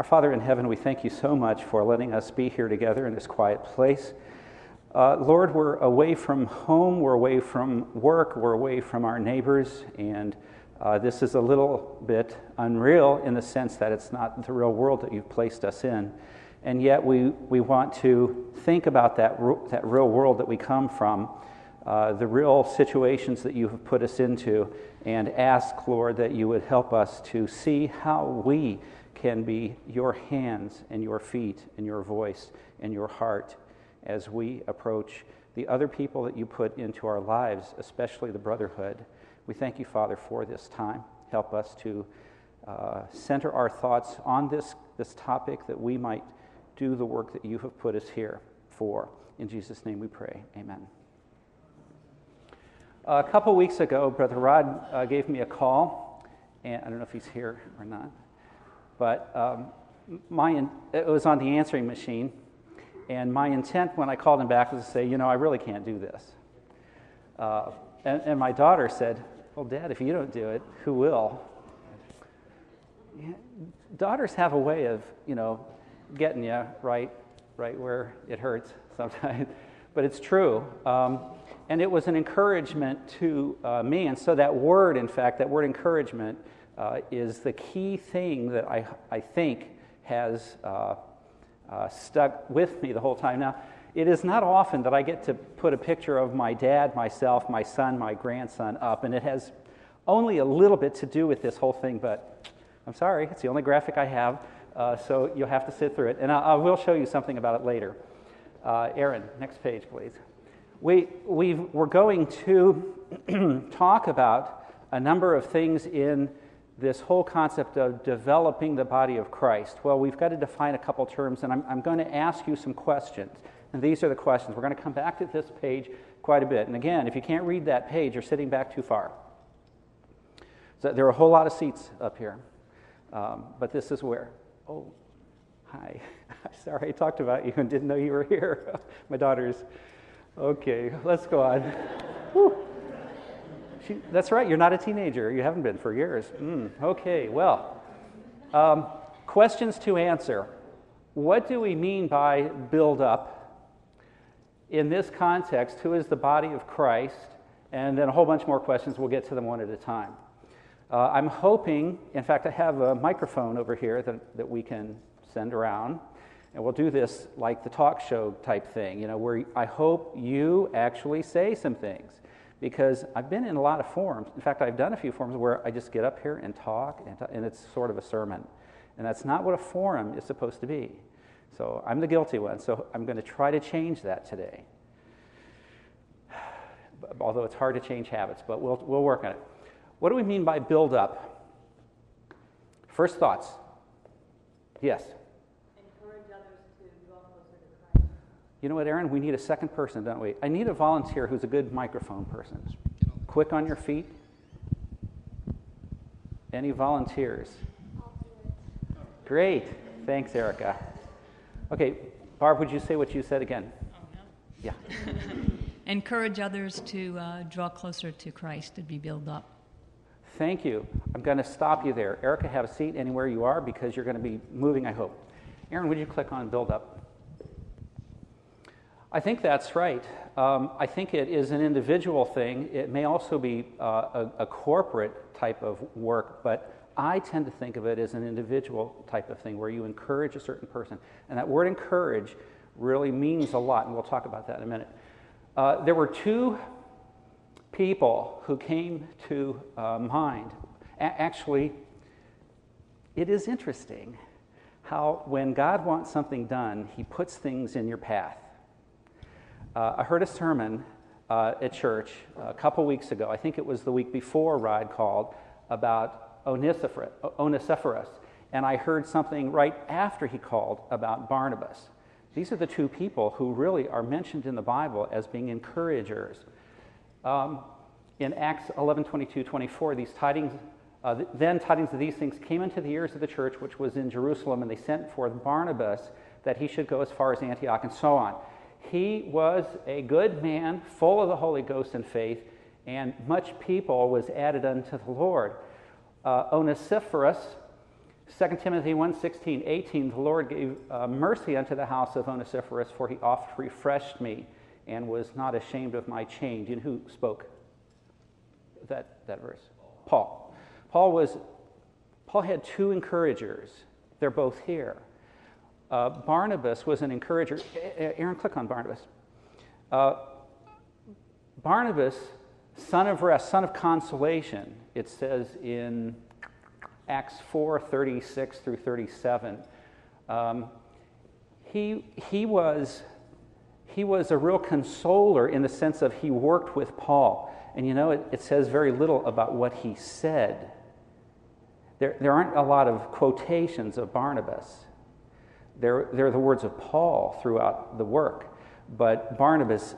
Our Father in heaven, we thank you so much for letting us be here together in this quiet place. Uh, Lord, we're away from home, we're away from work, we're away from our neighbors, and uh, this is a little bit unreal in the sense that it's not the real world that you've placed us in. And yet, we, we want to think about that, that real world that we come from, uh, the real situations that you have put us into, and ask, Lord, that you would help us to see how we can be your hands and your feet and your voice and your heart as we approach the other people that you put into our lives, especially the brotherhood. We thank you, Father, for this time. Help us to uh, center our thoughts on this, this topic that we might do the work that you have put us here for. In Jesus' name we pray. Amen. A couple weeks ago, Brother Rod uh, gave me a call, and I don't know if he's here or not. But um, my, it was on the answering machine, and my intent when I called him back was to say, you know, I really can't do this. Uh, and, and, my daughter said, well, Dad, if you don't do it, who will? Daughters have a way of, you know, getting you right, right where it hurts sometimes. but it's true. Um, and it was an encouragement to uh, me. And so that word, in fact, that word encouragement, uh, is the key thing that I, I think has uh, uh, stuck with me the whole time. Now, it is not often that I get to put a picture of my dad, myself, my son, my grandson up, and it has only a little bit to do with this whole thing, but I'm sorry, it's the only graphic I have, uh, so you'll have to sit through it. And I, I will show you something about it later. Uh, Aaron, next page, please. We, we we're going to talk about a number of things in this whole concept of developing the body of Christ? Well, we've got to define a couple terms, and I'm, I'm going to ask you some questions. And these are the questions. We're going to come back to this page quite a bit. And again, if you can't read that page, you're sitting back too far. So there are a whole lot of seats up here. Um, but this is where. Oh, hi. Sorry, I talked about you and didn't know you were here. My daughter's. Okay, let's go on. She, that's right, you're not a teenager. You haven't been for years. Mm, okay, well, um, questions to answer. What do we mean by build up? In this context, who is the body of Christ? And then a whole bunch more questions. We'll get to them one at a time. Uh, I'm hoping, in fact, I have a microphone over here that, that we can send around. And we'll do this like the talk show type thing, you know, where I hope you actually say some things because I've been in a lot of forums. In fact, I've done a few forums where I just get up here and talk, and, and it's sort of a sermon. And that's not what a forum is supposed to be. So I'm the guilty one, so I'm going to try to change that today. Although it's hard to change habits, but we'll, we'll work on it. What do we mean by build up? First thoughts. Yes? You know what, Aaron? We need a second person, don't we? I need a volunteer who's a good microphone person. Quick on your feet. Any volunteers? Great. Thanks, Erica. Okay, Barb, would you say what you said again? Oh, yeah. Encourage others to uh, draw closer to Christ and be built up. Thank you. I'm going to stop you there. Erica, have a seat anywhere you are because you're going to be moving, I hope. Aaron, would you click on build up? I think that's right. Um, I think it is an individual thing. It may also be uh, a, a, corporate type of work, but I tend to think of it as an individual type of thing where you encourage a certain person. And that word encourage really means a lot, and we'll talk about that in a minute. Uh, there were two people who came to uh, mind. A- actually, it is interesting how when God wants something done, he puts things in your path. Uh, I heard a sermon uh, at church a couple weeks ago. I think it was the week before Rod called about Onesiphorus. And I heard something right after he called about Barnabas. These are the two people who really are mentioned in the Bible as being encouragers. Um, in Acts 11 22 24, these tidings, uh, then tidings of these things came into the ears of the church, which was in Jerusalem, and they sent forth Barnabas that he should go as far as Antioch and so on. He was a good man, full of the Holy Ghost and faith, and much people was added unto the Lord. Uh, Onesiphorus 2 Timothy 1 16, 18, the Lord gave uh, mercy unto the house of Onesiphorus, for he oft refreshed me and was not ashamed of my change. And who spoke that, that verse? Paul. Paul was Paul had two encouragers. They're both here. Uh, Barnabas was an encourager. Aaron, click on Barnabas. Uh, Barnabas, son of rest, son of consolation, it says in Acts 4 36 through 37. Um, he, he, was, he was a real consoler in the sense of he worked with Paul. And you know, it, it says very little about what he said. There, there aren't a lot of quotations of Barnabas. There are the words of Paul throughout the work, but Barnabas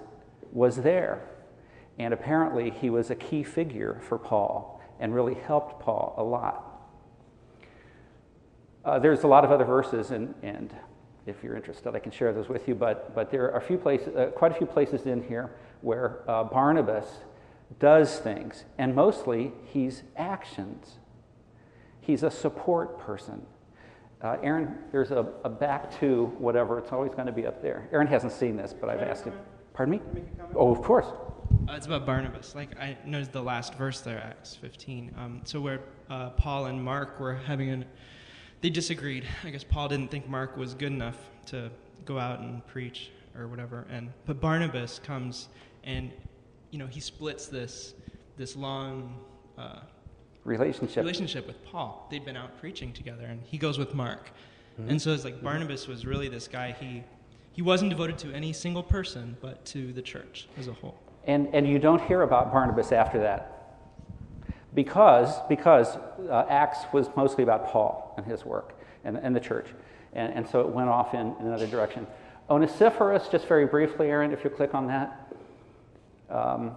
was there. And apparently, he was a key figure for Paul and really helped Paul a lot. Uh, there's a lot of other verses, and, and if you're interested, I can share those with you. But, but there are a few places, uh, quite a few places in here where uh, Barnabas does things, and mostly he's actions. He's a support person. Uh, Aaron, there's a, a, back to whatever. It's always going to be up there. Aaron hasn't seen this, but I've asked him. Pardon me? Oh, of course. Uh, it's about Barnabas. Like I noticed the last verse there, Acts 15. Um, so where uh, Paul and Mark were having an, they disagreed. I guess Paul didn't think Mark was good enough to go out and preach or whatever. And but Barnabas comes and you know he splits this this long relationship relationship with Paul. They'd been out preaching together, and he goes with Mark. Mm-hmm. And so it's like Barnabas was really this guy. He he wasn't devoted to any single person, but to the church as a whole. And and you don't hear about Barnabas after that. Because, because uh, Acts was mostly about Paul and his work and, and the church. And, and so it went off in, in another direction. Onesiphorus, just very briefly, Aaron, if you click on that. Um,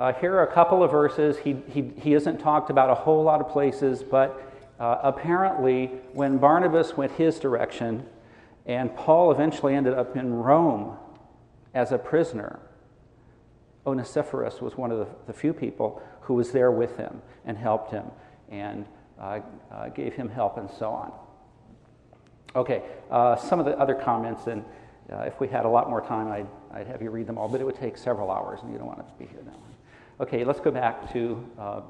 uh, here are a couple of verses. He, he, he isn't talked about a whole lot of places, but uh, apparently, when Barnabas went his direction, and Paul eventually ended up in Rome as a prisoner, Onesiphorus was one of the, the few people who was there with him and helped him and uh, uh, gave him help and so on. Okay, uh, some of the other comments, and uh, if we had a lot more time, I'd, I'd have you read them all, but it would take several hours, and you don't want to be here now. Okay, let's go back to uh,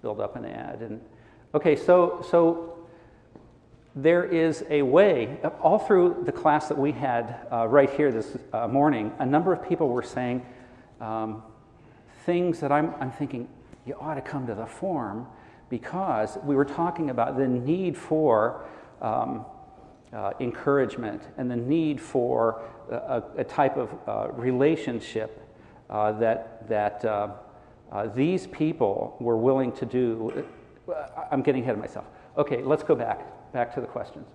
build up an ad. And okay, so so there is a way. All through the class that we had uh, right here this uh, morning, a number of people were saying um, things that I'm, I'm thinking you ought to come to the forum because we were talking about the need for. Um, uh, encouragement and the need for a, a type of uh, relationship uh, that, that uh, uh, these people were willing to do. I'm getting ahead of myself. Okay, let's go back, back to the questions.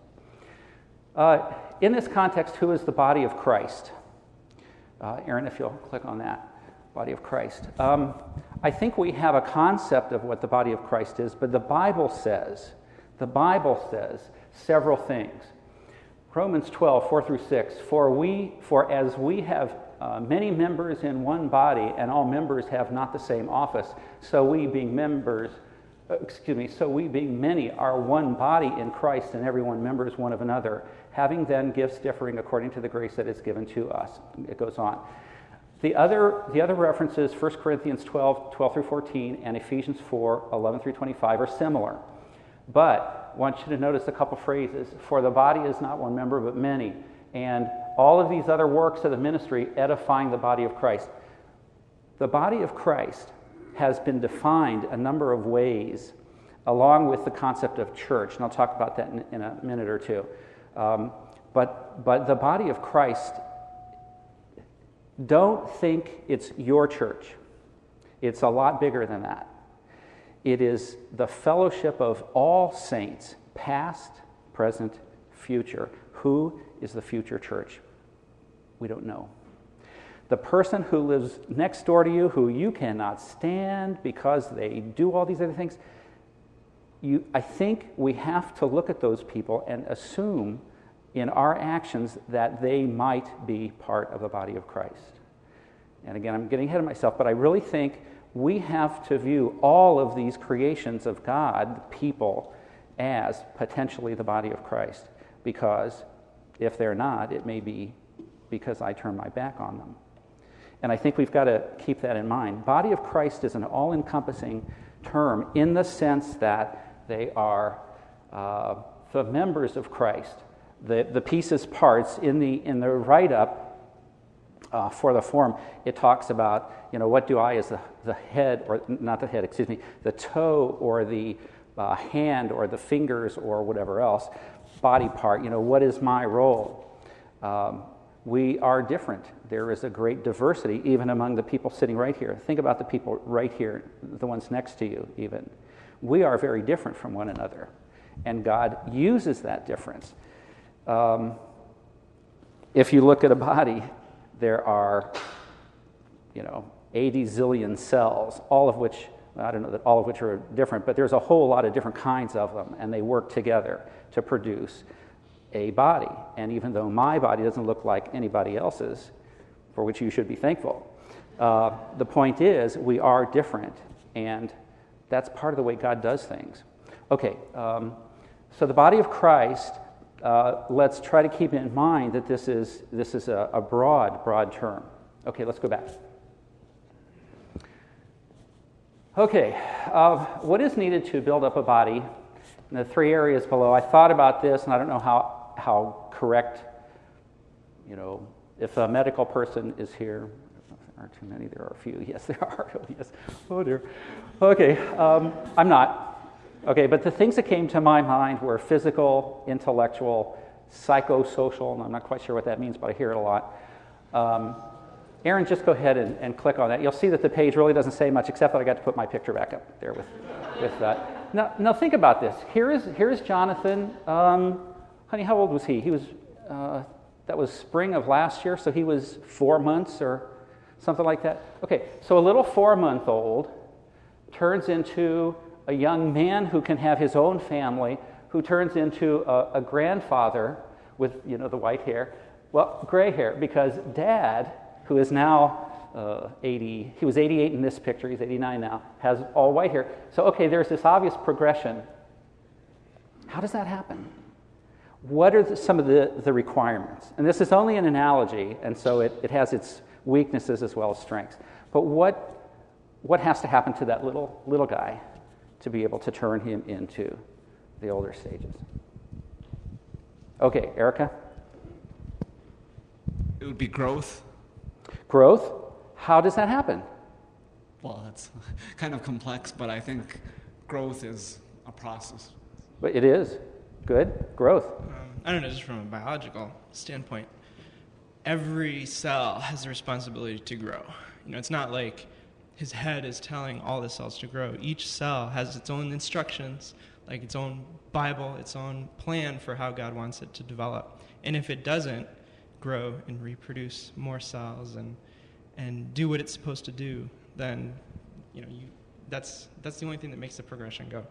in this context, who is the body of Christ? Aaron, if you'll click on that body of Christ. Um, I think we have a concept of what the body of Christ is, but the Bible says, the Bible says several things. Romans 12, 4 through 6. For we, for as we have uh, many members in one body, and all members have not the same office. So we, being members, uh, excuse me, so we, being many, are one body in Christ, and everyone members one of another, having then gifts differing according to the grace that is given to us. It goes on. The other, the other references, 1 Corinthians 12, 12 through 14, and Ephesians 4, 11 through 25, are similar. But I want you to notice a couple phrases. For the body is not one member, but many and all of these other works of the ministry edifying the body of Christ. The body of Christ has been defined a number of ways along with the concept of church, and I'll talk about that in, in a minute or two. Um, but, but the body of Christ, don't think it's your church. It's a lot bigger than that. It is the fellowship of all saints, past, present, future, who is the future church? We don't know. The person who lives next door to you, who you cannot stand because they do all these other things, you, I think we have to look at those people and assume in our actions that they might be part of the body of Christ. And again, I'm getting ahead of myself, but I really think we have to view all of these creations of God, the people, as potentially the body of Christ because if they're not, it may be because I turn my back on them. And I think we've got to keep that in mind. Body of Christ is an all encompassing term in the sense that they are uh, the members of Christ. The, the pieces, parts, in the, in the write up uh, for the form, it talks about, you know, what do I as the, the head, or not the head, excuse me, the toe or the uh, hand or the fingers or whatever else, body part, you know, what is my role? Um, we are different. There is a great diversity even among the people sitting right here. Think about the people right here, the ones next to you, even. We are very different from one another, and God uses that difference. Um, if you look at a body, there are, you know, 80 zillion cells, all of which, I don't know that all of which are different, but there's a whole lot of different kinds of them, and they work together to produce a body. And even though my body doesn't look like anybody else's, for which you should be thankful, uh, the point is we are different, and that's part of the way God does things. Okay, um, so the body of Christ, uh, let's try to keep in mind that this is, this is a, a broad, broad term. Okay, let's go back. Okay, uh, what is needed to build up a body? In the three areas below, I thought about this, and I don't know how how correct, you know, if a medical person is here, there aren't too many, there are a few. Yes, there are. Oh, yes. Oh, dear. Okay, um, I'm not. Okay, but the things that came to my mind were physical, intellectual, psychosocial, and I'm not quite sure what that means, but I hear it a lot. Um, Aaron, just go ahead and, and, click on that. You'll see that the page really doesn't say much, except that I got to put my picture back up there with, with that. Now, now think about this. Here is, here is Jonathan. Um, honey, how old was he? He was, uh, that was spring of last year, so he was four months or something like that. Okay, so a little four month old turns into a young man who can have his own family, who turns into a, a grandfather with, you know, the white hair. Well, gray hair, because dad, who is now uh, 80, he was 88 in this picture, he's 89 now, has all white hair. So, okay, there's this obvious progression. How does that happen? What are the, some of the, the requirements? And this is only an analogy, and so it, it has its weaknesses as well as strengths. But what, what has to happen to that little, little guy to be able to turn him into the older stages? Okay, Erica? It would be growth. Growth? How does that happen? Well, that's kind of complex, but I think growth is a process. But it is. Good. Growth. Um, I don't know, just from a biological standpoint, every cell has the responsibility to grow. You know, it's not like his head is telling all the cells to grow. Each cell has its own instructions, like its own Bible, its own plan for how God wants it to develop. And if it doesn't grow and reproduce more cells and and do what it's supposed to do, then you know you that's that's the only thing that makes the progression go.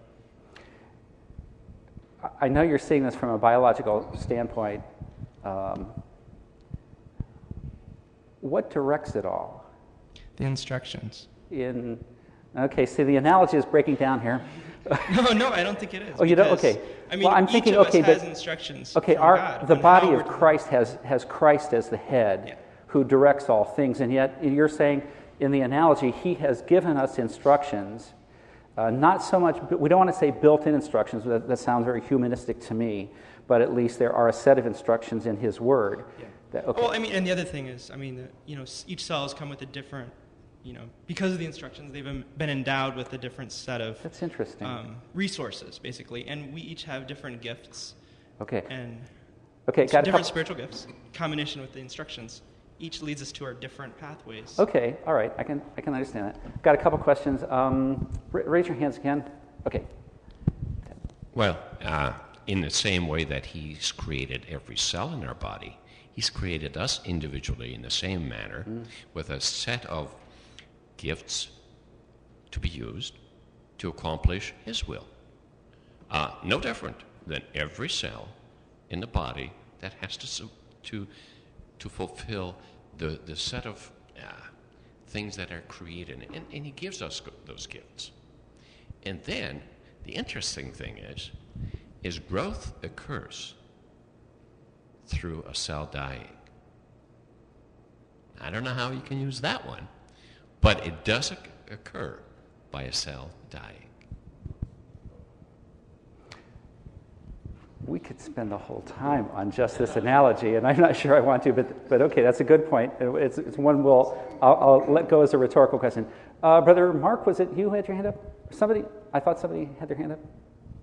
I know you're seeing this from a biological standpoint. Um, what directs it all? The instructions. In okay, see the analogy is breaking down here. no, no, I don't think it is. Oh, you don't? Okay. I mean, well, I'm thinking, okay, but instructions. Okay, our the body of Christ has has Christ as the head, yeah. who directs all things, and yet you're saying in the analogy, He has given us instructions uh, not so much, we don't want to say built in instructions, that, that, sounds very humanistic to me, but at least there are a set of instructions in His Word. Yeah. That, okay. Well, I mean, and the other thing is, I mean, the, you know, each cell has come with a different, you know, because of the instructions, they've been endowed with a different set of That's interesting. Um, resources, basically, and we each have different gifts. Okay. And okay, got different spiritual gifts, combination with the instructions each leads us to our different pathways. Okay, all right, I can, I can understand that. Got a couple questions. Um, raise your hands again. Okay. Well, uh, in the same way that He's created every cell in our body, He's created us individually in the same manner mm. with a set of gifts to be used to accomplish His will. Uh, no different than every cell in the body that has to, to to fulfill the, the set of uh, things that are created. And, and He gives us those gifts. And then the interesting thing is, is growth occurs through a cell dying. I don't know how you can use that one, but it does occur by a cell dying. We could spend the whole time on just this analogy, and I'm not sure I want to, but, but okay, that's a good point. It's, it's one we'll, I'll, I'll, let go as a rhetorical question. Uh, Brother Mark, was it you who had your hand up? Somebody, I thought somebody had their hand up.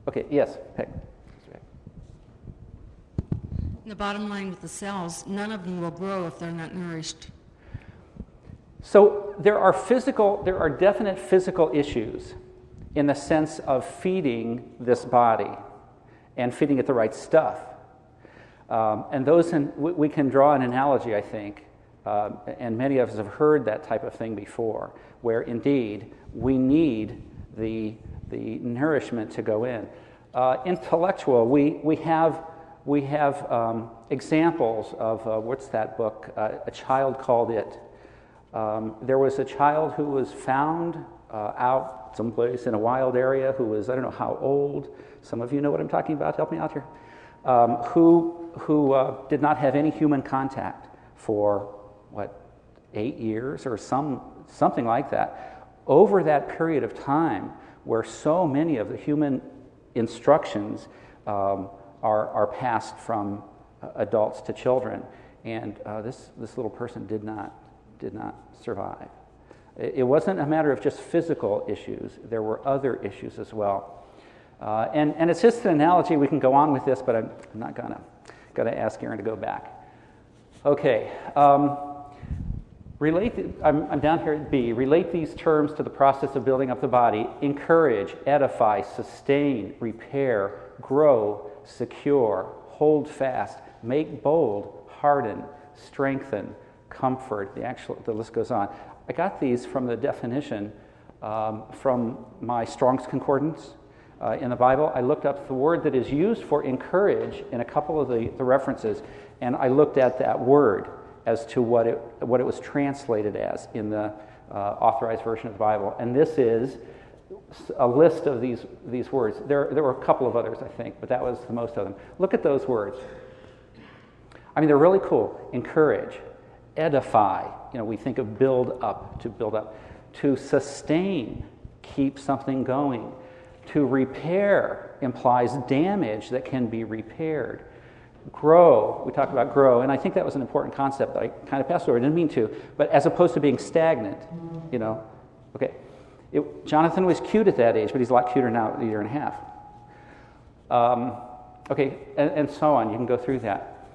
Okay, yes, Peg. The bottom line with the cells, none of them will grow if they're not nourished. So there are physical, there are definite physical issues in the sense of feeding this body and feeding it the right stuff. Um, and those, in, we, we, can draw an analogy, I think, uh, and many of us have heard that type of thing before, where indeed we need the, the nourishment to go in. Uh, intellectual, we, we have, we have um, examples of uh, what's that book? Uh, a Child Called It. Um, there was a child who was found uh, out someplace in a wild area who was, I don't know how old, some of you know what I'm talking about, help me out here, um, who, who uh, did not have any human contact for, what, eight years or some, something like that. Over that period of time, where so many of the human instructions um, are, are passed from uh, adults to children. And uh, this, this little person did not, did not survive. It, it, wasn't a matter of just physical issues, there were other issues as well. Uh, and, and it's just an analogy. We can go on with this, but I'm, I'm not going to gonna ask Aaron to go back. Okay. Um, relate, I'm, I'm down here at B. Relate these terms to the process of building up the body. Encourage, edify, sustain, repair, grow, secure, hold fast, make bold, harden, strengthen, comfort. The actual the list goes on. I got these from the definition um, from my Strong's Concordance. Uh, in the Bible, I looked up the word that is used for encourage in a couple of the, the references, and I looked at that word as to what it, what it was translated as in the uh, authorized version of the Bible. And this is a list of these, these words. There, there were a couple of others, I think, but that was the most of them. Look at those words. I mean, they're really cool. Encourage, edify. You know, we think of build up, to build up. To sustain, keep something going. To repair implies damage that can be repaired. Grow, we talked about grow, and I think that was an important concept that I kind of passed over. I didn't mean to, but as opposed to being stagnant, you know. Okay, it, Jonathan was cute at that age, but he's a lot cuter now, a year and a half. Um, okay, and, and so on. You can go through that.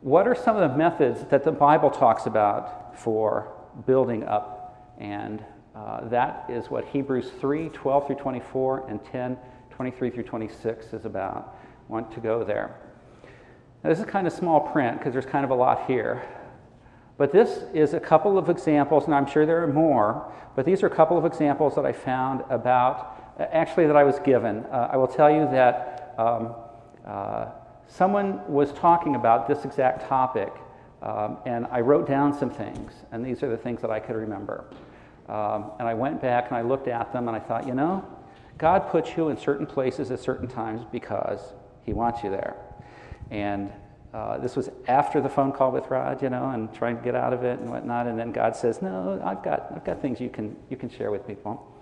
What are some of the methods that the Bible talks about for building up? And uh, that is what Hebrews 3 12 through 24 and 10 23 through 26 is about. Want to go there. Now, this is kind of small print because there's kind of a lot here. But this is a couple of examples, and I'm sure there are more, but these are a couple of examples that I found about, actually, that I was given. Uh, I will tell you that um, uh, someone was talking about this exact topic, um, and I wrote down some things, and these are the things that I could remember. Um, and I went back and I looked at them, and I thought, you know, God puts you in certain places at certain times because He wants you there. And uh, this was after the phone call with Rod, you know, and trying to get out of it and whatnot. And then God says, "No, I've got, I've got things you can, you can share with people."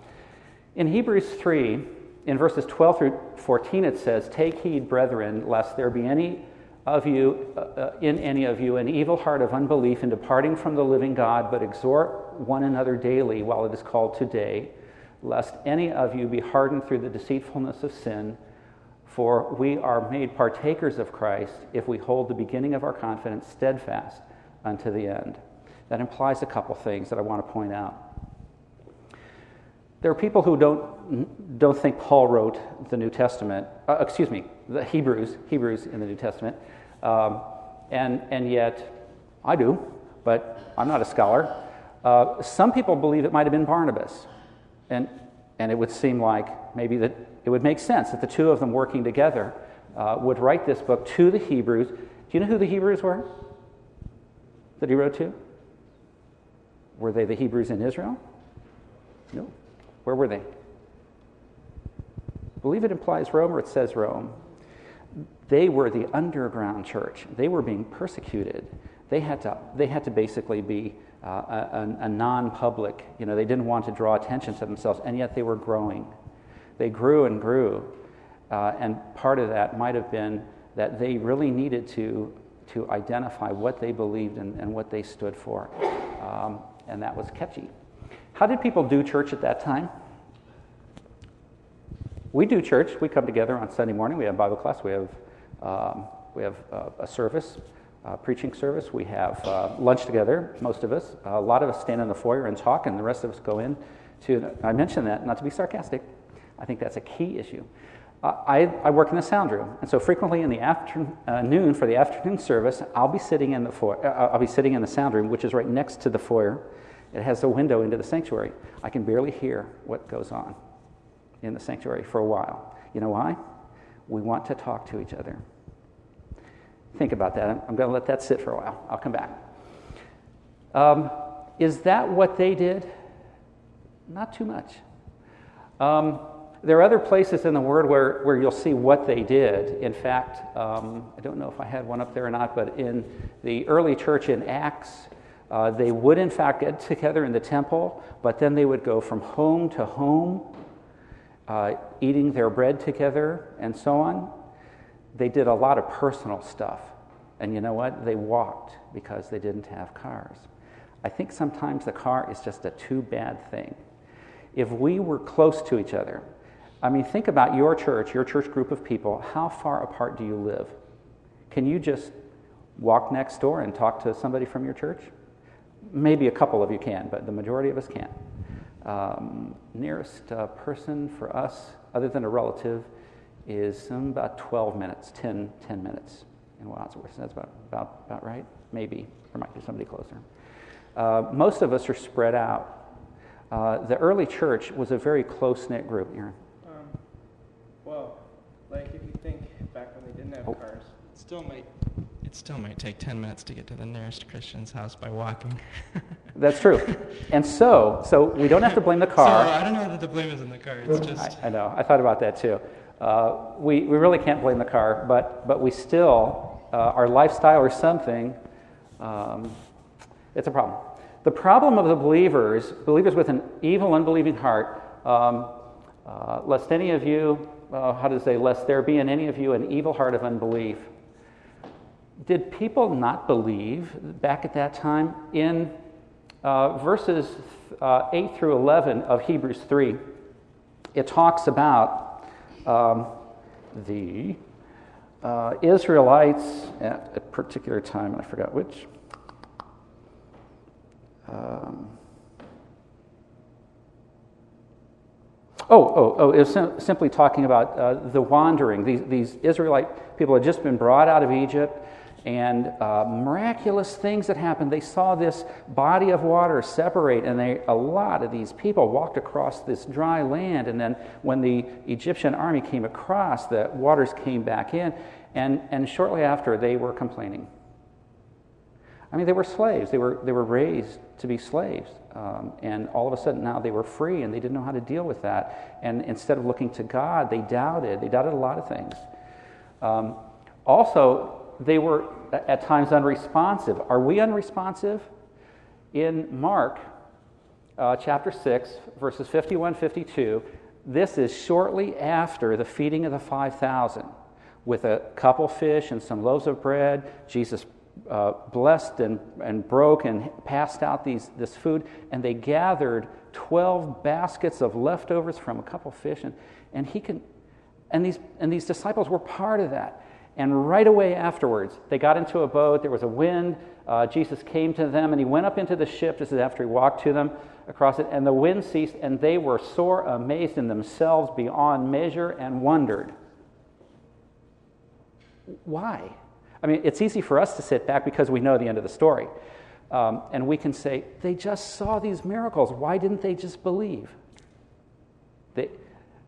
In Hebrews three, in verses 12 through 14, it says, "Take heed, brethren, lest there be any of you, uh, uh, in any of you, an evil heart of unbelief in departing from the living God, but exhort one another daily while it is called today, lest any of you be hardened through the deceitfulness of sin." For we are made partakers of Christ if we hold the beginning of our confidence steadfast unto the end. That implies a couple things that I want to point out. There are people who don't, don't think Paul wrote the New Testament, uh, excuse me, the Hebrews, Hebrews in the New Testament, um, and, and yet I do, but I'm not a scholar. Uh, some people believe it might have been Barnabas, and, and it would seem like maybe that it would make sense that the two of them working together uh, would write this book to the Hebrews. Do you know who the Hebrews were that he wrote to? Were they the Hebrews in Israel? No. Where were they? I believe it implies Rome or it says Rome. They were the underground church. They were being persecuted. They had to, they had to basically be uh, a, a non public, you know, they didn't want to draw attention to themselves, and yet they were growing. They grew and grew. Uh, and part of that might have been that they really needed to, to identify what they believed and, and what they stood for. Um, and that was catchy. How did people do church at that time? We do church. We come together on Sunday morning. We have Bible class. We have, um, we have uh, a service, uh, preaching service. We have uh, lunch together, most of us. a lot of us stand in the foyer and talk, and the rest of us go in to. I mention that not to be sarcastic. I think that's a key issue. I, I, work in the sound room, and so frequently in the afternoon uh, for the afternoon service, I'll be sitting in the foyer, uh, I'll be sitting in the sound room, which is right next to the foyer. It has a window into the sanctuary. I can barely hear what goes on in the sanctuary for a while. You know why? We want to talk to each other. Think about that. I'm going to let that sit for a while. I'll come back. Um, is that what they did? Not too much. Um, there are other places in the Word where, where you'll see what they did. In fact, um, I don't know if I had one up there or not, but in the early church in Acts, uh, they would in fact get together in the temple, but then they would go from home to home, uh, eating their bread together and so on. They did a lot of personal stuff. And you know what? They walked because they didn't have cars. I think sometimes the car is just a too bad thing. If we were close to each other, I mean, think about your church, your church group of people. How far apart do you live? Can you just walk next door and talk to somebody from your church? Maybe a couple of you can, but the majority of us can't. Um, nearest uh, person for us, other than a relative, is um, about 12 minutes, 10, 10 minutes in Wadsworth. That's about, about, about right? Maybe. There might be somebody closer. Uh, most of us are spread out. Uh, the early church was a very close knit group. Aaron. Well, like if you think back when they didn't have oh. cars, it still might it still might take 10 minutes to get to the nearest Christian's house by walking. That's true. And so, so we don't have to blame the car. So I don't know that the blame is in the car. It's just. I, I know. I thought about that too. Uh, we, we really can't blame the car, but, but we still, uh, our lifestyle or something, um, it's a problem. The problem of the believers, believers with an evil, unbelieving heart, um, uh, lest any of you uh, how to say, lest there be in any of you an evil heart of unbelief. Did people not believe back at that time? In uh, verses uh, 8 through 11 of Hebrews 3, it talks about um, the uh, Israelites at a particular time, and I forgot which. Um, Oh, oh, oh, it was sim- simply talking about uh, the wandering. These, these Israelite people had just been brought out of Egypt, and uh, miraculous things that happened. They saw this body of water separate, and they, a lot of these people walked across this dry land. And then, when the Egyptian army came across, the waters came back in, and, and shortly after, they were complaining. I mean, they were slaves, they were, they were raised to be slaves. Um, and all of a sudden now they were free and they didn't know how to deal with that. And instead of looking to God, they doubted. They doubted a lot of things. Um, also, they were at times unresponsive. Are we unresponsive? In Mark uh, chapter 6, verses 51 52, this is shortly after the feeding of the 5,000 with a couple fish and some loaves of bread. Jesus uh, blessed and, and broke and passed out these, this food, and they gathered 12 baskets of leftovers from a couple fish, and, and he can, and these, and these disciples were part of that. And right away afterwards, they got into a boat, there was a wind, uh, Jesus came to them, and he went up into the ship, this is after he walked to them across it, and the wind ceased, and they were sore amazed in themselves beyond measure and wondered. Why? I mean, it's easy for us to sit back because we know the end of the story. Um, and we can say, they just saw these miracles. Why didn't they just believe? They,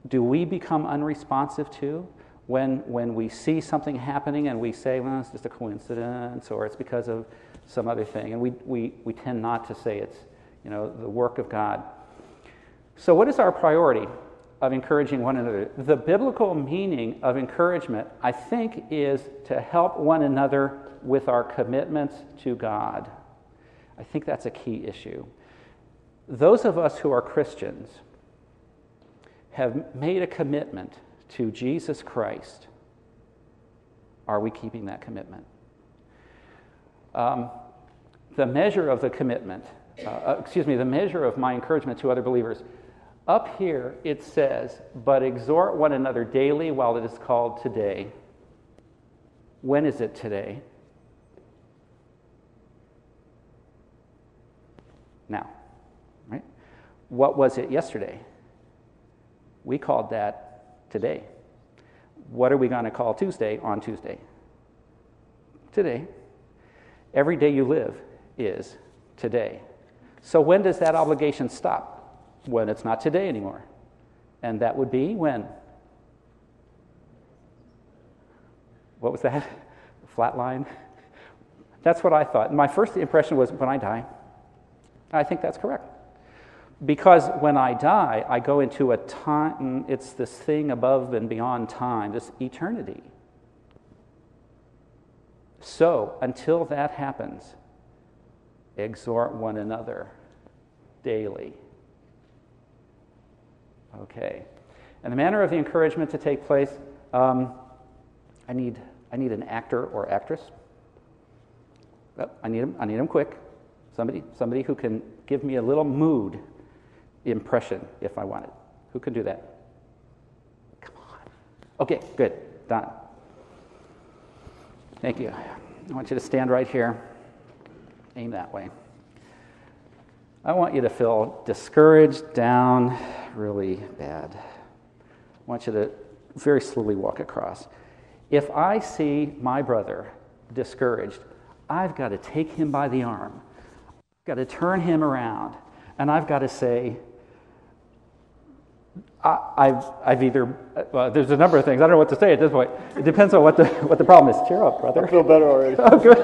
do we become unresponsive too when, when we see something happening and we say, well, it's just a coincidence or it's because of some other thing? And we, we, we tend not to say it's you know, the work of God. So, what is our priority? of encouraging one another. The biblical meaning of encouragement, I think, is to help one another with our commitments to God. I think that's a key issue. Those of us who are Christians have made a commitment to Jesus Christ. Are we keeping that commitment? Um, the measure of the commitment, uh, uh excuse me, the measure of my encouragement to other believers up here it says, but exhort one another daily while it is called today. When is it today? Now, right? What was it yesterday? We called that today. What are we going to call Tuesday on Tuesday? Today. Every day you live is today. So when does that obligation stop? when it's not today anymore. And that would be when? What was that? Flat line? That's what I thought. My first impression was when I die. I think that's correct. Because when I die, I go into a time, it's this thing above and beyond time, this eternity. So, until that happens, exhort one another daily. Okay. And the manner of the encouragement to take place, um, I, need, I need an actor or actress. Oh, I need them. I need them quick. Somebody, somebody who can give me a little mood impression if I want it. Who can do that? Come on. Okay, good. Done. Thank you. I want you to stand right here. Aim that way. I want you to feel discouraged, down, really bad. I want you to very slowly walk across. If I see my brother discouraged, I've got to take him by the arm. I've got to turn him around. And I've got to say, I, have I've either, well, there's a number of things. I don't know what to say at this point. It depends on what the, what the problem is. Cheer up, brother. I feel better already. oh, good.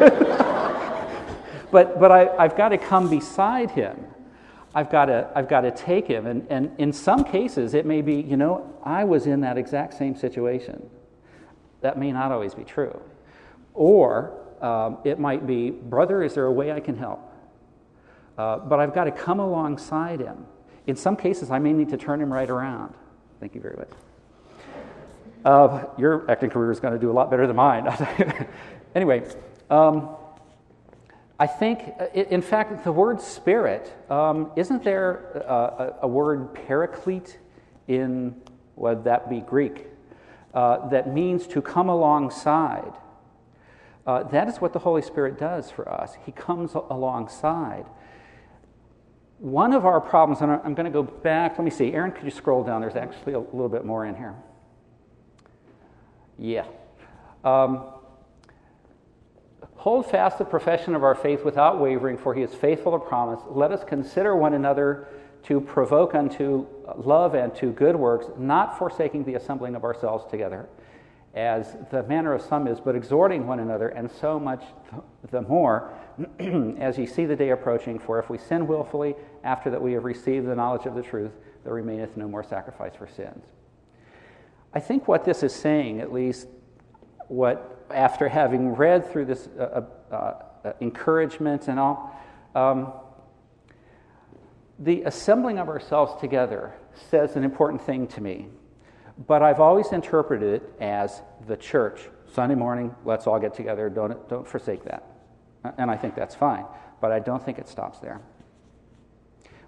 but but I, I've got to come beside him I've got to, I've got to take him. And, and in some cases, it may be, you know, I was in that exact same situation. That may not always be true. Or um, it might be, brother, is there a way I can help? Uh, but I've got to come alongside him. In some cases, I may need to turn him right around. Thank you very much. Uh, your acting career is going to do a lot better than mine. anyway, um, I think, uh, in fact, the word spirit, um, isn't there a, a, word paraclete in, would that be Greek, uh, that means to come alongside? Uh, that is what the Holy Spirit does for us. He comes alongside. One of our problems, and I'm going to go back, let me see. Aaron, could you scroll down? There's actually a little bit more in here. Yeah. Um, Hold fast the profession of our faith without wavering, for he is faithful to promise. Let us consider one another to provoke unto love and to good works, not forsaking the assembling of ourselves together, as the manner of some is, but exhorting one another, and so much the more as ye see the day approaching. For if we sin wilfully after that we have received the knowledge of the truth, there remaineth no more sacrifice for sins. I think what this is saying, at least what after having read through this uh, uh, uh, encouragement and all, um, the assembling of ourselves together says an important thing to me. But I've always interpreted it as the church. Sunday morning, let's all get together. Don't, don't forsake that. And I think that's fine. But I don't think it stops there.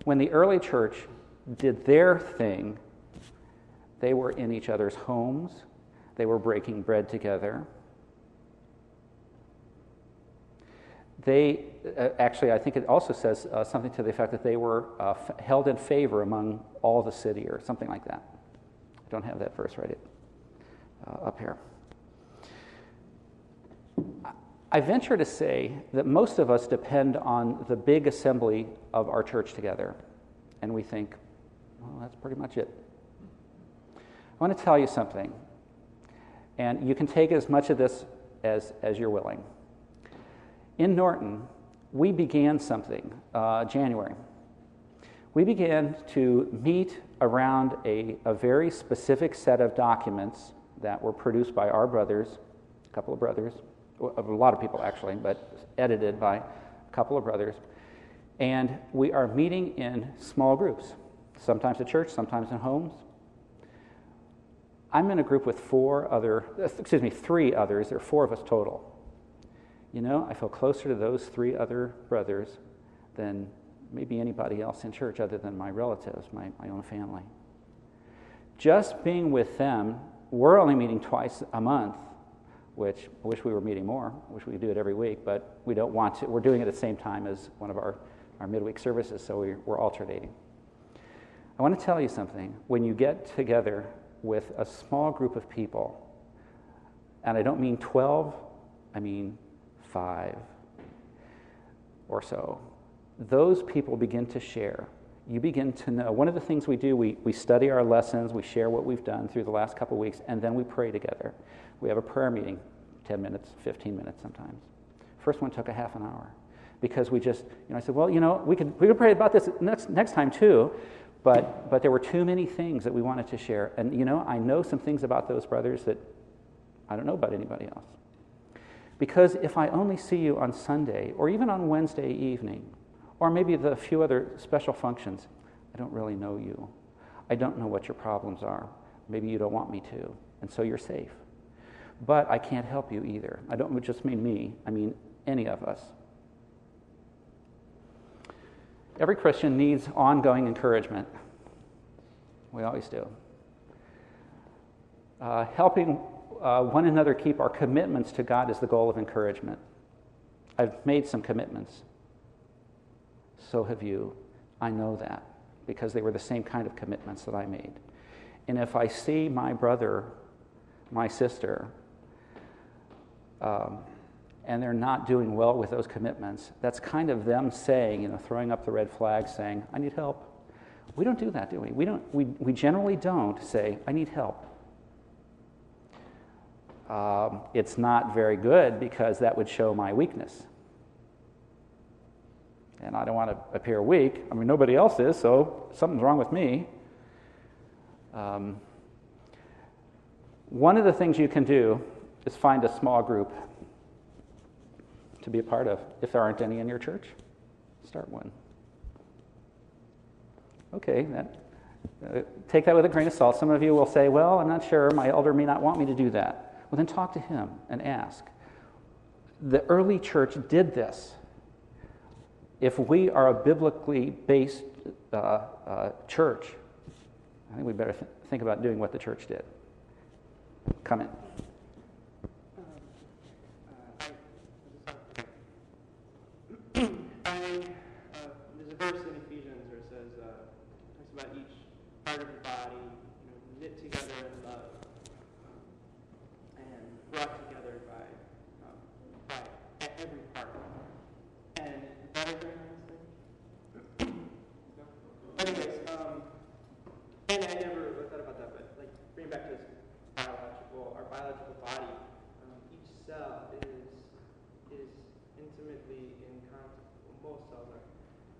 When the early church did their thing, they were in each other's homes, they were breaking bread together, they uh, actually, I think it also says uh, something to the effect that they were uh, f- held in favor among all the city or something like that. I don't have that verse right uh, up here. I venture to say that most of us depend on the big assembly of our church together, and we think, well, that's pretty much it. I want to tell you something, and you can take as much of this as, as you're willing. In Norton, we began something uh, January. we began to meet around a, a very specific set of documents that were produced by our brothers, a couple of brothers, a lot of people actually, but edited by a couple of brothers. And we are meeting in small groups, sometimes at church, sometimes in homes. I'm in a group with four other, excuse me, three others. There are four of us total. You know, I feel closer to those three other brothers than maybe anybody else in church other than my relatives, my, my own family. Just being with them, we're only meeting twice a month, which I wish we were meeting more. I wish we could do it every week, but we don't want to. We're doing it at the same time as one of our, our midweek services, so we, we're alternating. I want to tell you something. When you get together with a small group of people, and I don't mean 12, I mean five or so, those people begin to share. You begin to know. One of the things we do, we, we study our lessons, we share what we've done through the last couple weeks, and then we pray together. We have a prayer meeting, 10 minutes, 15 minutes sometimes. First one took a half an hour because we just, you know, I said, well, you know, we could, we could pray about this next, next time too, but, but there were too many things that we wanted to share. And, you know, I know some things about those brothers that I don't know about anybody else. Because if I only see you on Sunday or even on Wednesday evening, or maybe the few other special functions. I don't really know you. I don't know what your problems are. Maybe you don't want me to, and so you're safe. But I can't help you either. I don't just mean me, I mean any of us. Every Christian needs ongoing encouragement. We always do. Uh, helping uh, one another keep our commitments to God is the goal of encouragement. I've made some commitments so have you. I know that because they were the same kind of commitments that I made. And if I see my brother, my sister, um, and they're not doing well with those commitments, that's kind of them saying, you know, throwing up the red flag, saying, I need help. We don't do that, do we? We, don't, we, we generally don't say, I need help. Um, it's not very good because that would show my weakness and I don't want to appear weak. I mean, nobody else is, so something's wrong with me. Um, one of the things you can do is find a small group to be a part of. If there aren't any in your church, start one. Okay, that, uh, take that with a grain of salt. Some of you will say, Well, I'm not sure. My elder may not want me to do that. Well, then talk to him and ask. The early church did this if we are a biblically based uh, uh, church, I think we better th- think about doing what the church did. Come um, in. contact. Most cells are.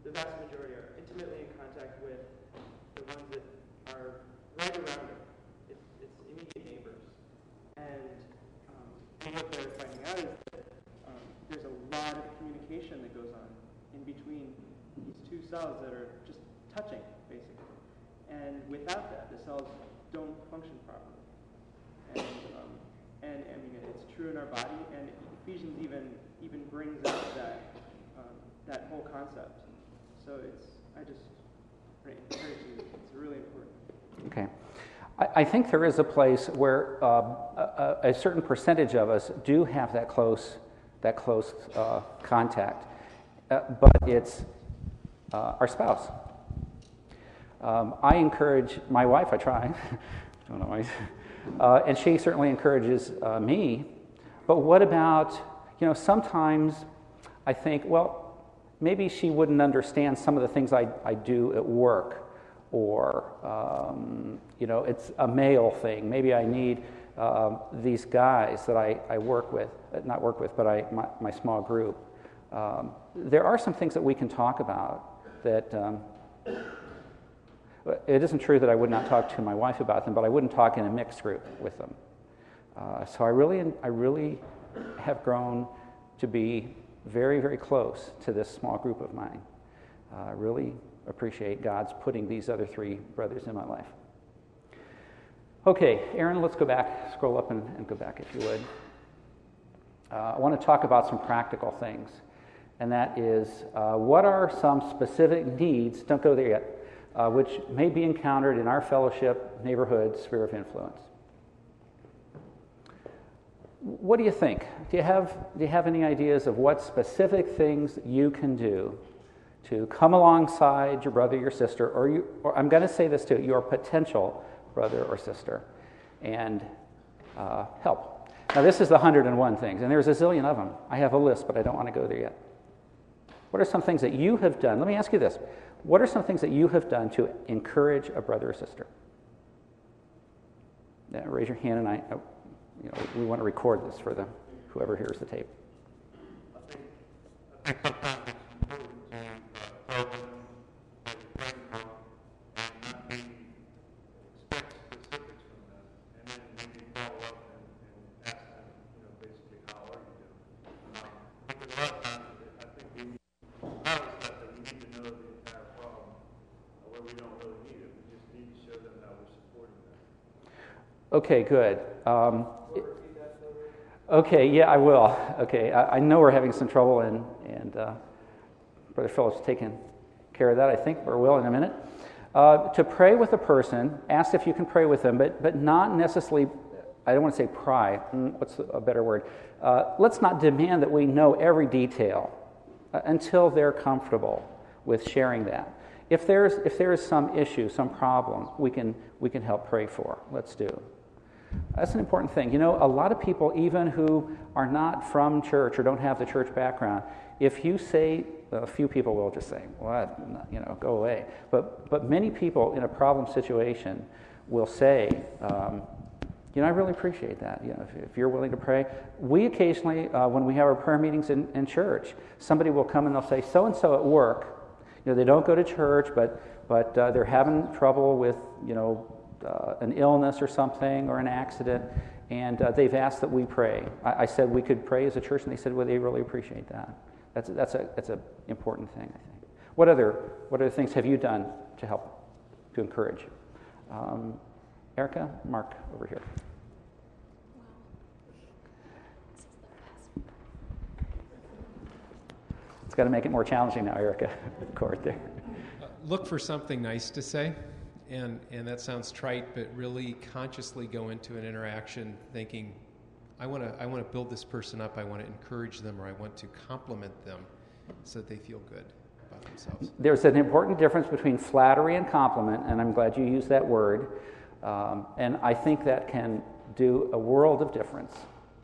The vast majority are intimately in contact with the ones that are right around them. Its its immediate neighbors. And um, and what they're finding out is that um, there's a lot of communication that goes on in between these two cells that are just touching, basically. And without that, the cells don't function properly. And, um, and I mean, it's true in our body, and Ephesians even even brings out that um, that whole concept. So it's I just encourage you. It's really important. Okay. I, I think there is a place where uh, a, a, certain percentage of us do have that close that close uh, contact, uh, but it's uh, our spouse. Um, I encourage my wife, I try, don't why, uh, and she certainly encourages uh, me. But what about, you know, sometimes I think, well, maybe she wouldn't understand some of the things I, I do at work, or, um, you know, it's a male thing. Maybe I need uh, these guys that I, I work with, uh, not work with, but I, my, my small group. Um, there are some things that we can talk about that um, It isn't true that I would not talk to my wife about them, but I wouldn't talk in a mixed group with them. Uh, so I really, I really have grown to be very, very close to this small group of mine. Uh, I really appreciate God's putting these other three brothers in my life. Okay, Aaron, let's go back, scroll up and, and go back if you would. Uh, I want to talk about some practical things, and that is uh, what are some specific needs, don't go there yet, uh, which may be encountered in our fellowship, neighborhood, sphere of influence. What do you think? Do you have, do you have any ideas of what specific things you can do to come alongside your brother, your sister, or, you, or I'm going to say this too, your potential brother or sister, and uh, help? Now, this is the 101 things, and there's a zillion of them. I have a list, but I don't want to go there yet. What are some things that you have done? Let me ask you this What are some things that you have done to encourage a brother or sister? Raise your hand, and I, oh, you know, we want to record this for them, whoever hears the tape. Okay, good. Um, okay, yeah, I will. Okay, I, I, know we're having some trouble, and, and uh, Brother Philip's taking care of that, I think, or will in a minute. Uh, to pray with a person, ask if you can pray with them, but, but not necessarily, I don't want to say pry, mm, what's a better word? Uh, let's not demand that we know every detail uh, until they're comfortable with sharing that. If there's, if there is some issue, some problem, we can, we can help pray for. Let's do. That's an important thing. You know, a lot of people, even who are not from church or don't have the church background, if you say, a few people will just say, what, you know, go away. But, but many people in a problem situation will say, um, you know, I really appreciate that. You know, if, if you're willing to pray. We occasionally, uh, when we have our prayer meetings in, in church, somebody will come and they'll say, so and so at work, you know, they don't go to church, but, but uh, they're having trouble with, you know, uh, an illness or something or an accident, and uh, they've asked that we pray. I, I, said we could pray as a church, and they said, well, they really appreciate that. That's, that's, a, that's an important thing, I think. What other, what other things have you done to help, to encourage? Um, Erica, Mark, over here. It's got to make it more challenging now, Erica, court there. Uh, look for something nice to say and and that sounds trite, but really consciously go into an interaction thinking, I want to I want to build this person up. I want to encourage them, or I want to compliment them, so that they feel good about themselves. There's an important difference between flattery and compliment, and I'm glad you used that word. Um, and I think that can do a world of difference.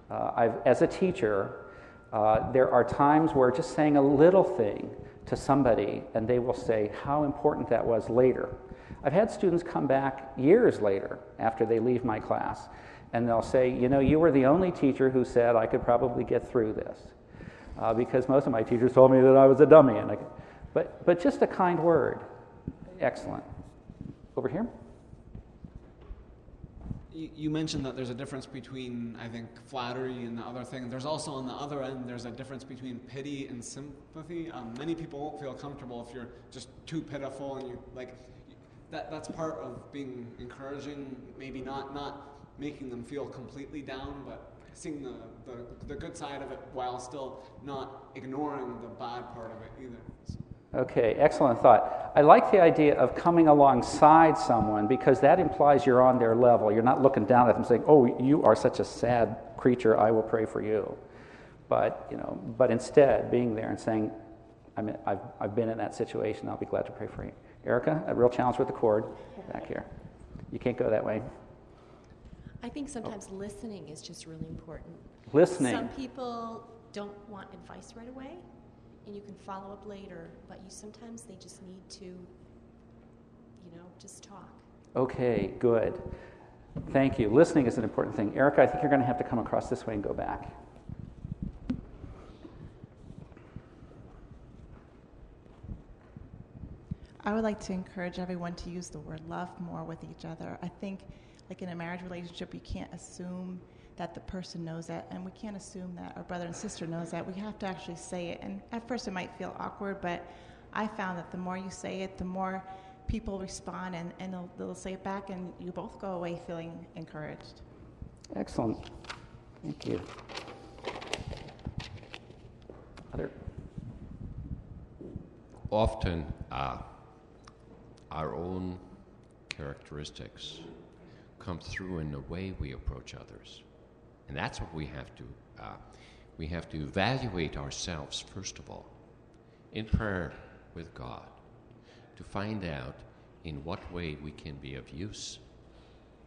Uh, as a teacher, uh, there are times where just saying a little thing to somebody and they will say how important that was later. I've had students come back years later after they leave my class, and they'll say, You know, you were the only teacher who said I could probably get through this. Uh, because most of my teachers told me that I was a dummy. And I, but, but just a kind word. Excellent. Over here. You mentioned that there's a difference between, I think, flattery and the other thing. There's also on the other end, there's a difference between pity and sympathy. Um, many people won't feel comfortable if you're just too pitiful and you like that, that's part of being encouraging, maybe not, not making them feel completely down, but seeing the, the, the good side of it while still not ignoring the bad part of it either. Okay, excellent thought. I like the idea of coming alongside someone because that implies you're on their level. You're not looking down at them saying, "Oh, you are such a sad creature. I will pray for you." But you know, but instead being there and saying, i have I've been in that situation. I'll be glad to pray for you." Erica, a real challenge with the cord back here. You can't go that way. I think sometimes oh. listening is just really important. Listening. Some people don't want advice right away, and you can follow up later, but you sometimes they just need to, you know, just talk. Okay, good. Thank you. Listening is an important thing. Erica, I think you're going to have to come across this way and go back. I would like to encourage everyone to use the word love more with each other. I think, like in a marriage relationship, you can't assume that the person knows that, and we can't assume that our brother and sister knows that. We have to actually say it. And at first, it might feel awkward, but I found that the more you say it, the more people respond and, and they'll, they'll say it back, and you both go away feeling encouraged. Excellent. Thank you. Other? Often, uh, our own characteristics come through in the way we approach others. And that's what we have to, uh, we have to evaluate ourselves, first of all, in prayer with God, to find out in what way we can be of use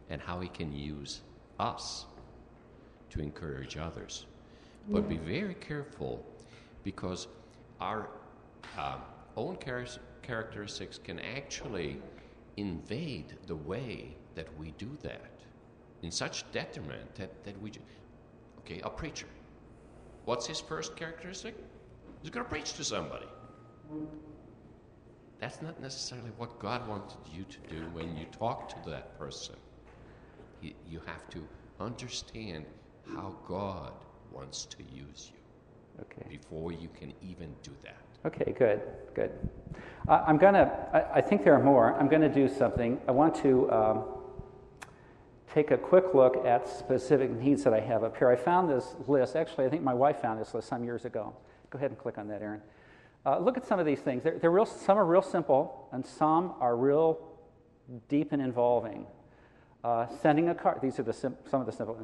and how He can use us to encourage others. But be very careful because our uh, own char- characteristics can actually invade the way that we do that in such detriment that, that we. Okay, a preacher. What's his first characteristic? He's going to preach to somebody. That's not necessarily what God wanted you to do when you talk to that person. You, you have to understand how God wants to use you okay. before you can even do that. Okay, good, good. Uh, I'm going to, I think there are more. I'm to do something. I want to um, take a quick look at specific needs that I have up here. I found this list. Actually, I think my wife found this list some years ago. Go ahead and click on that, Aaron. Uh, look at some of these things. They're, they're real, some are real simple, and some are real deep and involving. Uh, sending a card, these are the sim- some of the simple.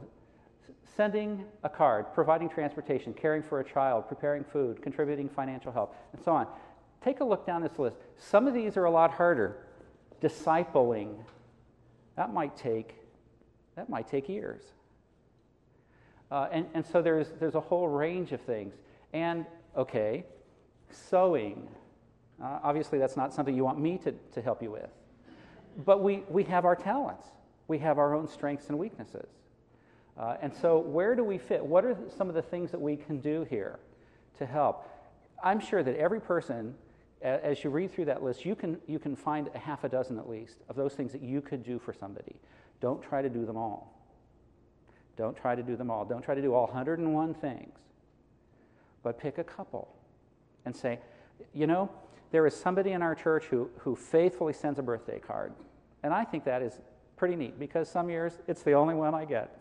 Sending a card, providing transportation, caring for a child, preparing food, contributing financial help, and so on. Take a look down this list. Some of these are a lot harder. Discipling, that might take, that might take years. Uh, and, and so there's, there's a whole range of things. And, okay, sewing. Uh, obviously, that's not something you want me to, to help you with. But we, we have our talents, we have our own strengths and weaknesses. Uh, and so, where do we fit? What are some of the things that we can do here to help? I'm sure that every person, as you read through that list, you can, you can find a half a dozen at least of those things that you could do for somebody. Don't try to do them all. Don't try to do them all. Don't try to do all 101 things. But pick a couple and say, you know, there is somebody in our church who, who faithfully sends a birthday card. And I think that is pretty neat because some years it's the only one I get.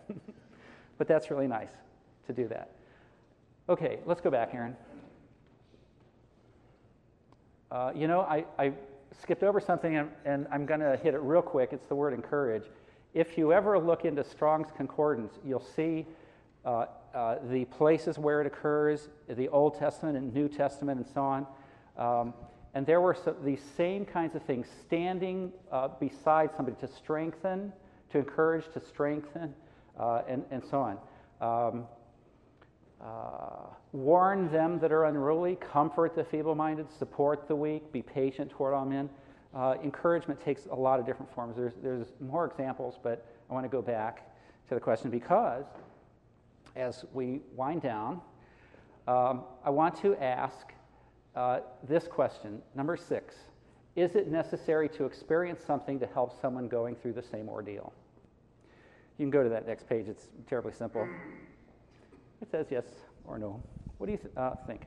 but that's really nice to do that. Okay, let's go back, Aaron. Uh, you know, I, I, skipped over something and, and I'm going to hit it real quick. It's the word encourage. If you ever look into Strong's Concordance, you'll see uh, uh, the places where it occurs, the Old Testament and New Testament, and so on. Um, and there were some, these same kinds of things standing uh, beside somebody to strengthen, to encourage, to strengthen, uh, and, and so on. Um, uh, warn them that are unruly, comfort the feeble minded, support the weak, be patient toward all men. Uh, encouragement takes a lot of different forms. There's, there's more examples, but I want to go back to the question because as we wind down, um, I want to ask uh, this question, number six Is it necessary to experience something to help someone going through the same ordeal? You can go to that next page, it's terribly simple. It says yes or no. What do you th- uh, think?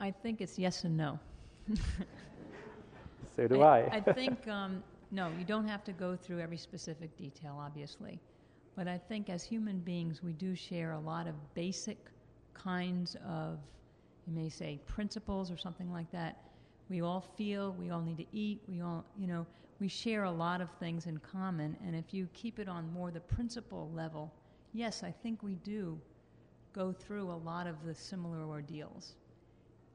I think it's yes and no. so do I. I, I think, um, no, you don't have to go through every specific detail, obviously. But I think as human beings, we do share a lot of basic kinds of, you may say, principles or something like that. We all feel, we all need to eat, we all, you know, we share a lot of things in common. And if you keep it on more the principle level, yes, I think we do go through a lot of the similar ordeals.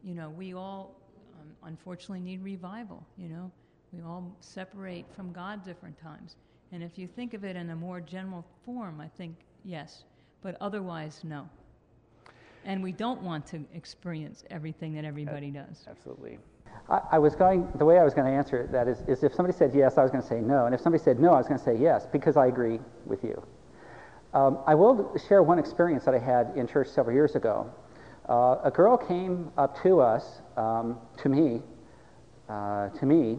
You know, we all um, unfortunately need revival, you know. We all separate from God different times. And if you think of it in a more general form, I think yes, but otherwise, no. And we don't want to experience everything that everybody does. Absolutely. I, I was going, the way I was going to answer that is, is if somebody said yes, I was going to say no. And if somebody said no, I was going to say yes, because I agree with you. Um, I will share one experience that I had in church several years ago. Uh, a girl came up to us, um, to me, uh, to me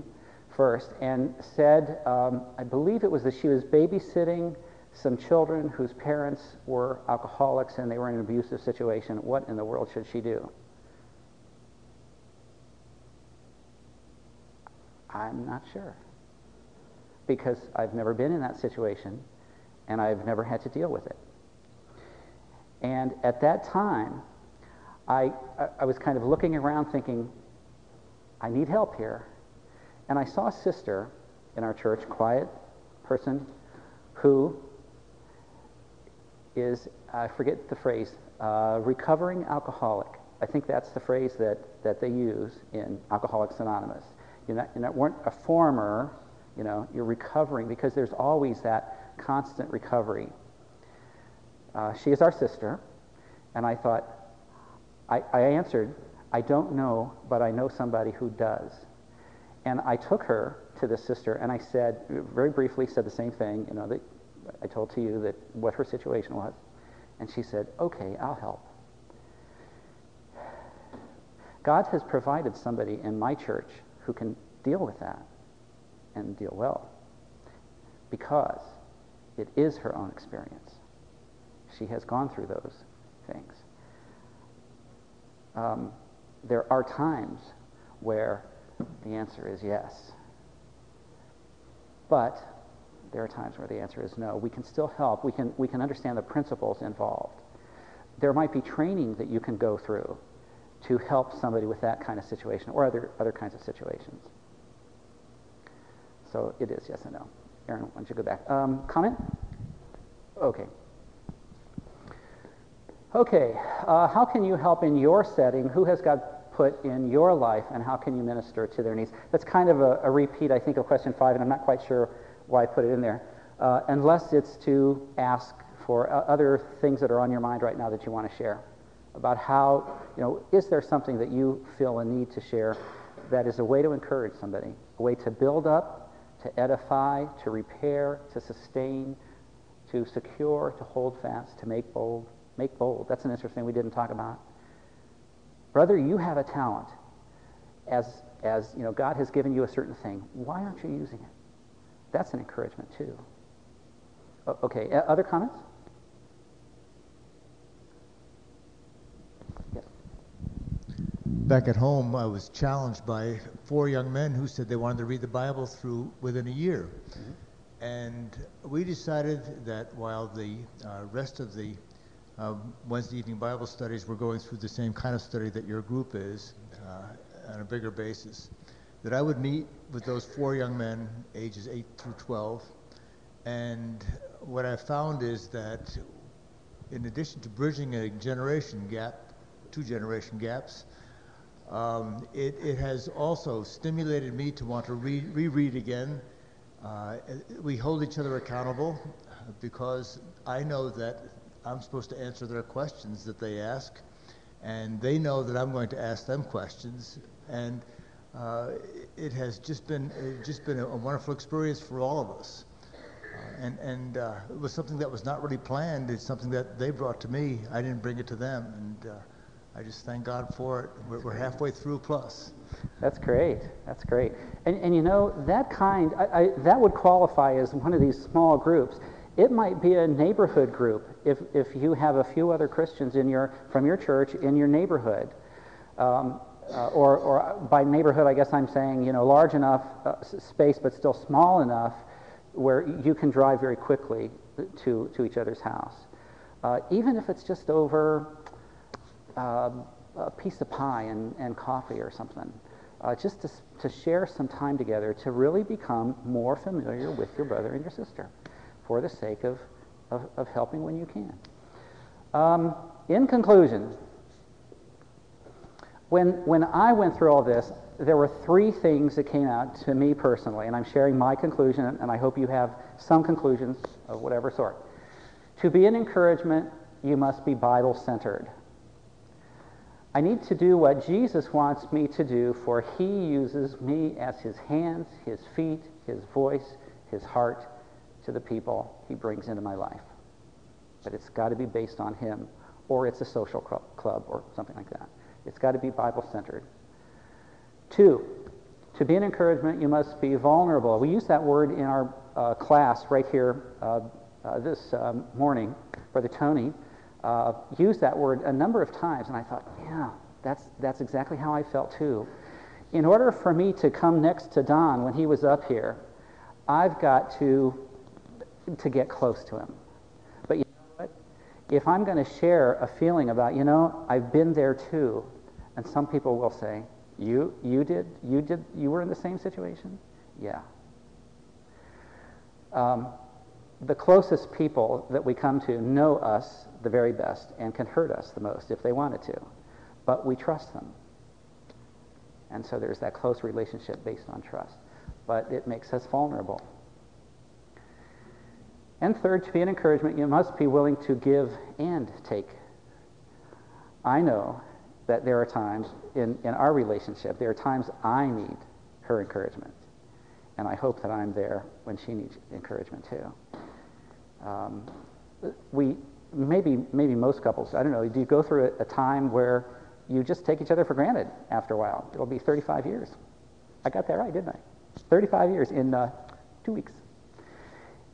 first, and said, um, I believe it was that she was babysitting some children whose parents were alcoholics and they were in an abusive situation. What in the world should she do? I'm not sure. Because I've never been in that situation and I've never had to deal with it. And at that time, I, I was kind of looking around thinking, I need help here. And I saw a sister in our church, quiet person, who is, I forget the phrase, uh, recovering alcoholic. I think that's the phrase that, that they use in Alcoholics Anonymous. You're not, you're not weren't a former, you know, you're recovering because there's always that constant recovery. Uh, she is our sister, and I thought, I, I answered, I don't know, but I know somebody who does. And I took her to this sister, and I said, very briefly, said the same thing, you know, that I told to you that what her situation was. And she said, okay, I'll help. God has provided somebody in my church who can deal with that and deal well because it is her own experience. She has gone through those things. Um, there are times where the answer is yes. But there are times where the answer is no. We can still help. We can, we can understand the principles involved. There might be training that you can go through to help somebody with that kind of situation or other, other kinds of situations. So it is yes and no. Aaron, why don't you go back? Um, comment? Okay. Okay, uh, how can you help in your setting? Who has God put in your life, and how can you minister to their needs? That's kind of a, a repeat, I think, of question five, and I'm not quite sure why I put it in there, uh, unless it's to ask for uh, other things that are on your mind right now that you want to share about how, you know, is there something that you feel a need to share that is a way to encourage somebody, a way to build up, to edify, to repair, to sustain, to secure, to hold fast, to make bold. Make bold. That's an interesting thing we didn't talk about. Brother, you have a talent. As, as you know, God has given you a certain thing. Why aren't you using it? That's an encouragement too. Okay, other comments? Back at home, I was challenged by four young men who said they wanted to read the Bible through within a year. Mm-hmm. And we decided that while the uh, rest of the uh, Wednesday evening Bible studies were going through the same kind of study that your group is uh, on a bigger basis, that I would meet with those four young men, ages 8 through 12. And what I found is that in addition to bridging a generation gap, two generation gaps, um, it, it, has also stimulated me to want to re- reread again. Uh, we hold each other accountable because I know that I'm supposed to answer their questions that they ask, and they know that I'm going to ask them questions. And uh, it has just been just been a, a, wonderful experience for all of us. Uh, and and uh, it was something that was not really planned. It's something that they brought to me. I didn't bring it to them, and uh, I just thank God for it. We're, we're halfway through plus. That's great. That's great. And, and you know, that kind, I, I, that would qualify as one of these small groups. It might be a neighborhood group if, if you have a few other Christians in your, from your church in your neighborhood. Um, uh, or, or by neighborhood, I guess I'm saying, you know, large enough uh, space but still small enough where you can drive very quickly to, to each other's house. Uh, even if it's just over um, a piece of pie and, and coffee or something. Uh, just to, to share some time together to really become more familiar with your brother and your sister for the sake of, of, of helping when you can. Um, in conclusion, when, when I went through all this, there were three things that came out to me personally, and I'm sharing my conclusion, and I hope you have some conclusions of whatever sort. To be an encouragement, you must be Bible centered. I need to do what Jesus wants me to do, for he uses me as his hands, his feet, his voice, his heart to the people he brings into my life. But it's got to be based on him or it's a social club or something like that. It's got to be Bible centered. Two, to be an encouragement, you must be vulnerable. We use that word in our uh, class right here uh, uh, this um, morning. Brother Tony uh, used that word a number of times, and I thought, yeah, that's, that's exactly how I felt too. In order for me to come next to Don when he was up here, I've got to, to get close to him. But you know what? If I'm going to share a feeling about, you know, I've been there too, and some people will say, you, you did, you did, you were in the same situation? Yeah. Um, the closest people that we come to know us the very best and can hurt us the most if they wanted to, but we trust them. And so there's that close relationship based on trust. But it makes us vulnerable. And third, to be an encouragement, you must be willing to give and take. I know that there are times in, in our relationship, there are times I need her encouragement. And I hope that I'm there when she needs encouragement too. Um, we, maybe, maybe most couples, I don't know, do you go through a, a time where you just take each other for granted after a while? It'll be 35 years. I got that right, didn't I? 35 years in uh, two weeks.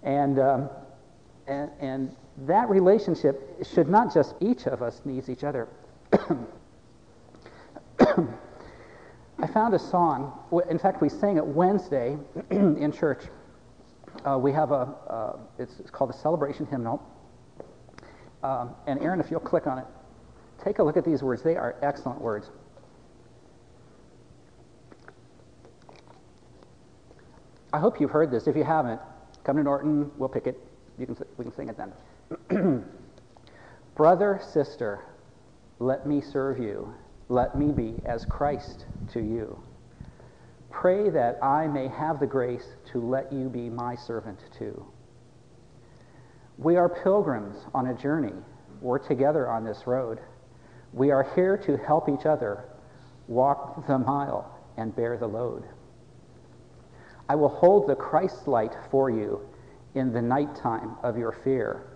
And, um, and, and that relationship should not just each of us needs each other. I found a song. In fact, we sang it Wednesday in church. Uh, we have a, uh, it's, it's, called a celebration hymnal. Um, and Aaron, if you'll click on it, take a look at these words. They are excellent words. I hope you've heard this. If you haven't, come to Norton. We'll pick it. You can, we can sing it then. Brother, sister, let me serve you. Let me be as Christ to you. Pray that I may have the grace to let you be my servant too. We are pilgrims on a journey. We're together on this road. We are here to help each other walk the mile and bear the load. I will hold the Christ light for you in the nighttime of your fear.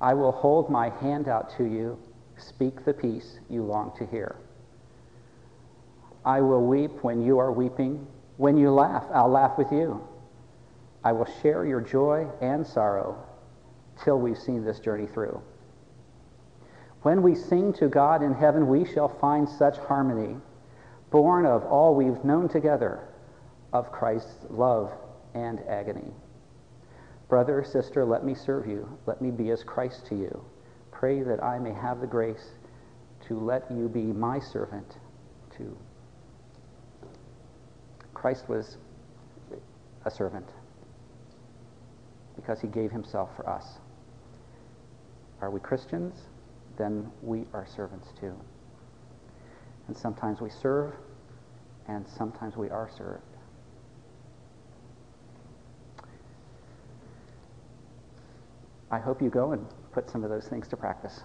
I will hold my hand out to you Speak the peace you long to hear. I will weep when you are weeping. When you laugh, I'll laugh with you. I will share your joy and sorrow till we've seen this journey through. When we sing to God in heaven, we shall find such harmony, born of all we've known together, of Christ's love and agony. Brother, sister, let me serve you. Let me be as Christ to you pray that I may have the grace to let you be my servant too. Christ was a servant because he gave himself for us. Are we Christians? Then we are servants too. And sometimes we serve, and sometimes we are served. I hope you go and put some of those things to practice.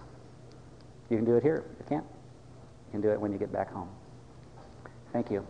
You can do it here. You can't. You can do it when you get back home. Thank you.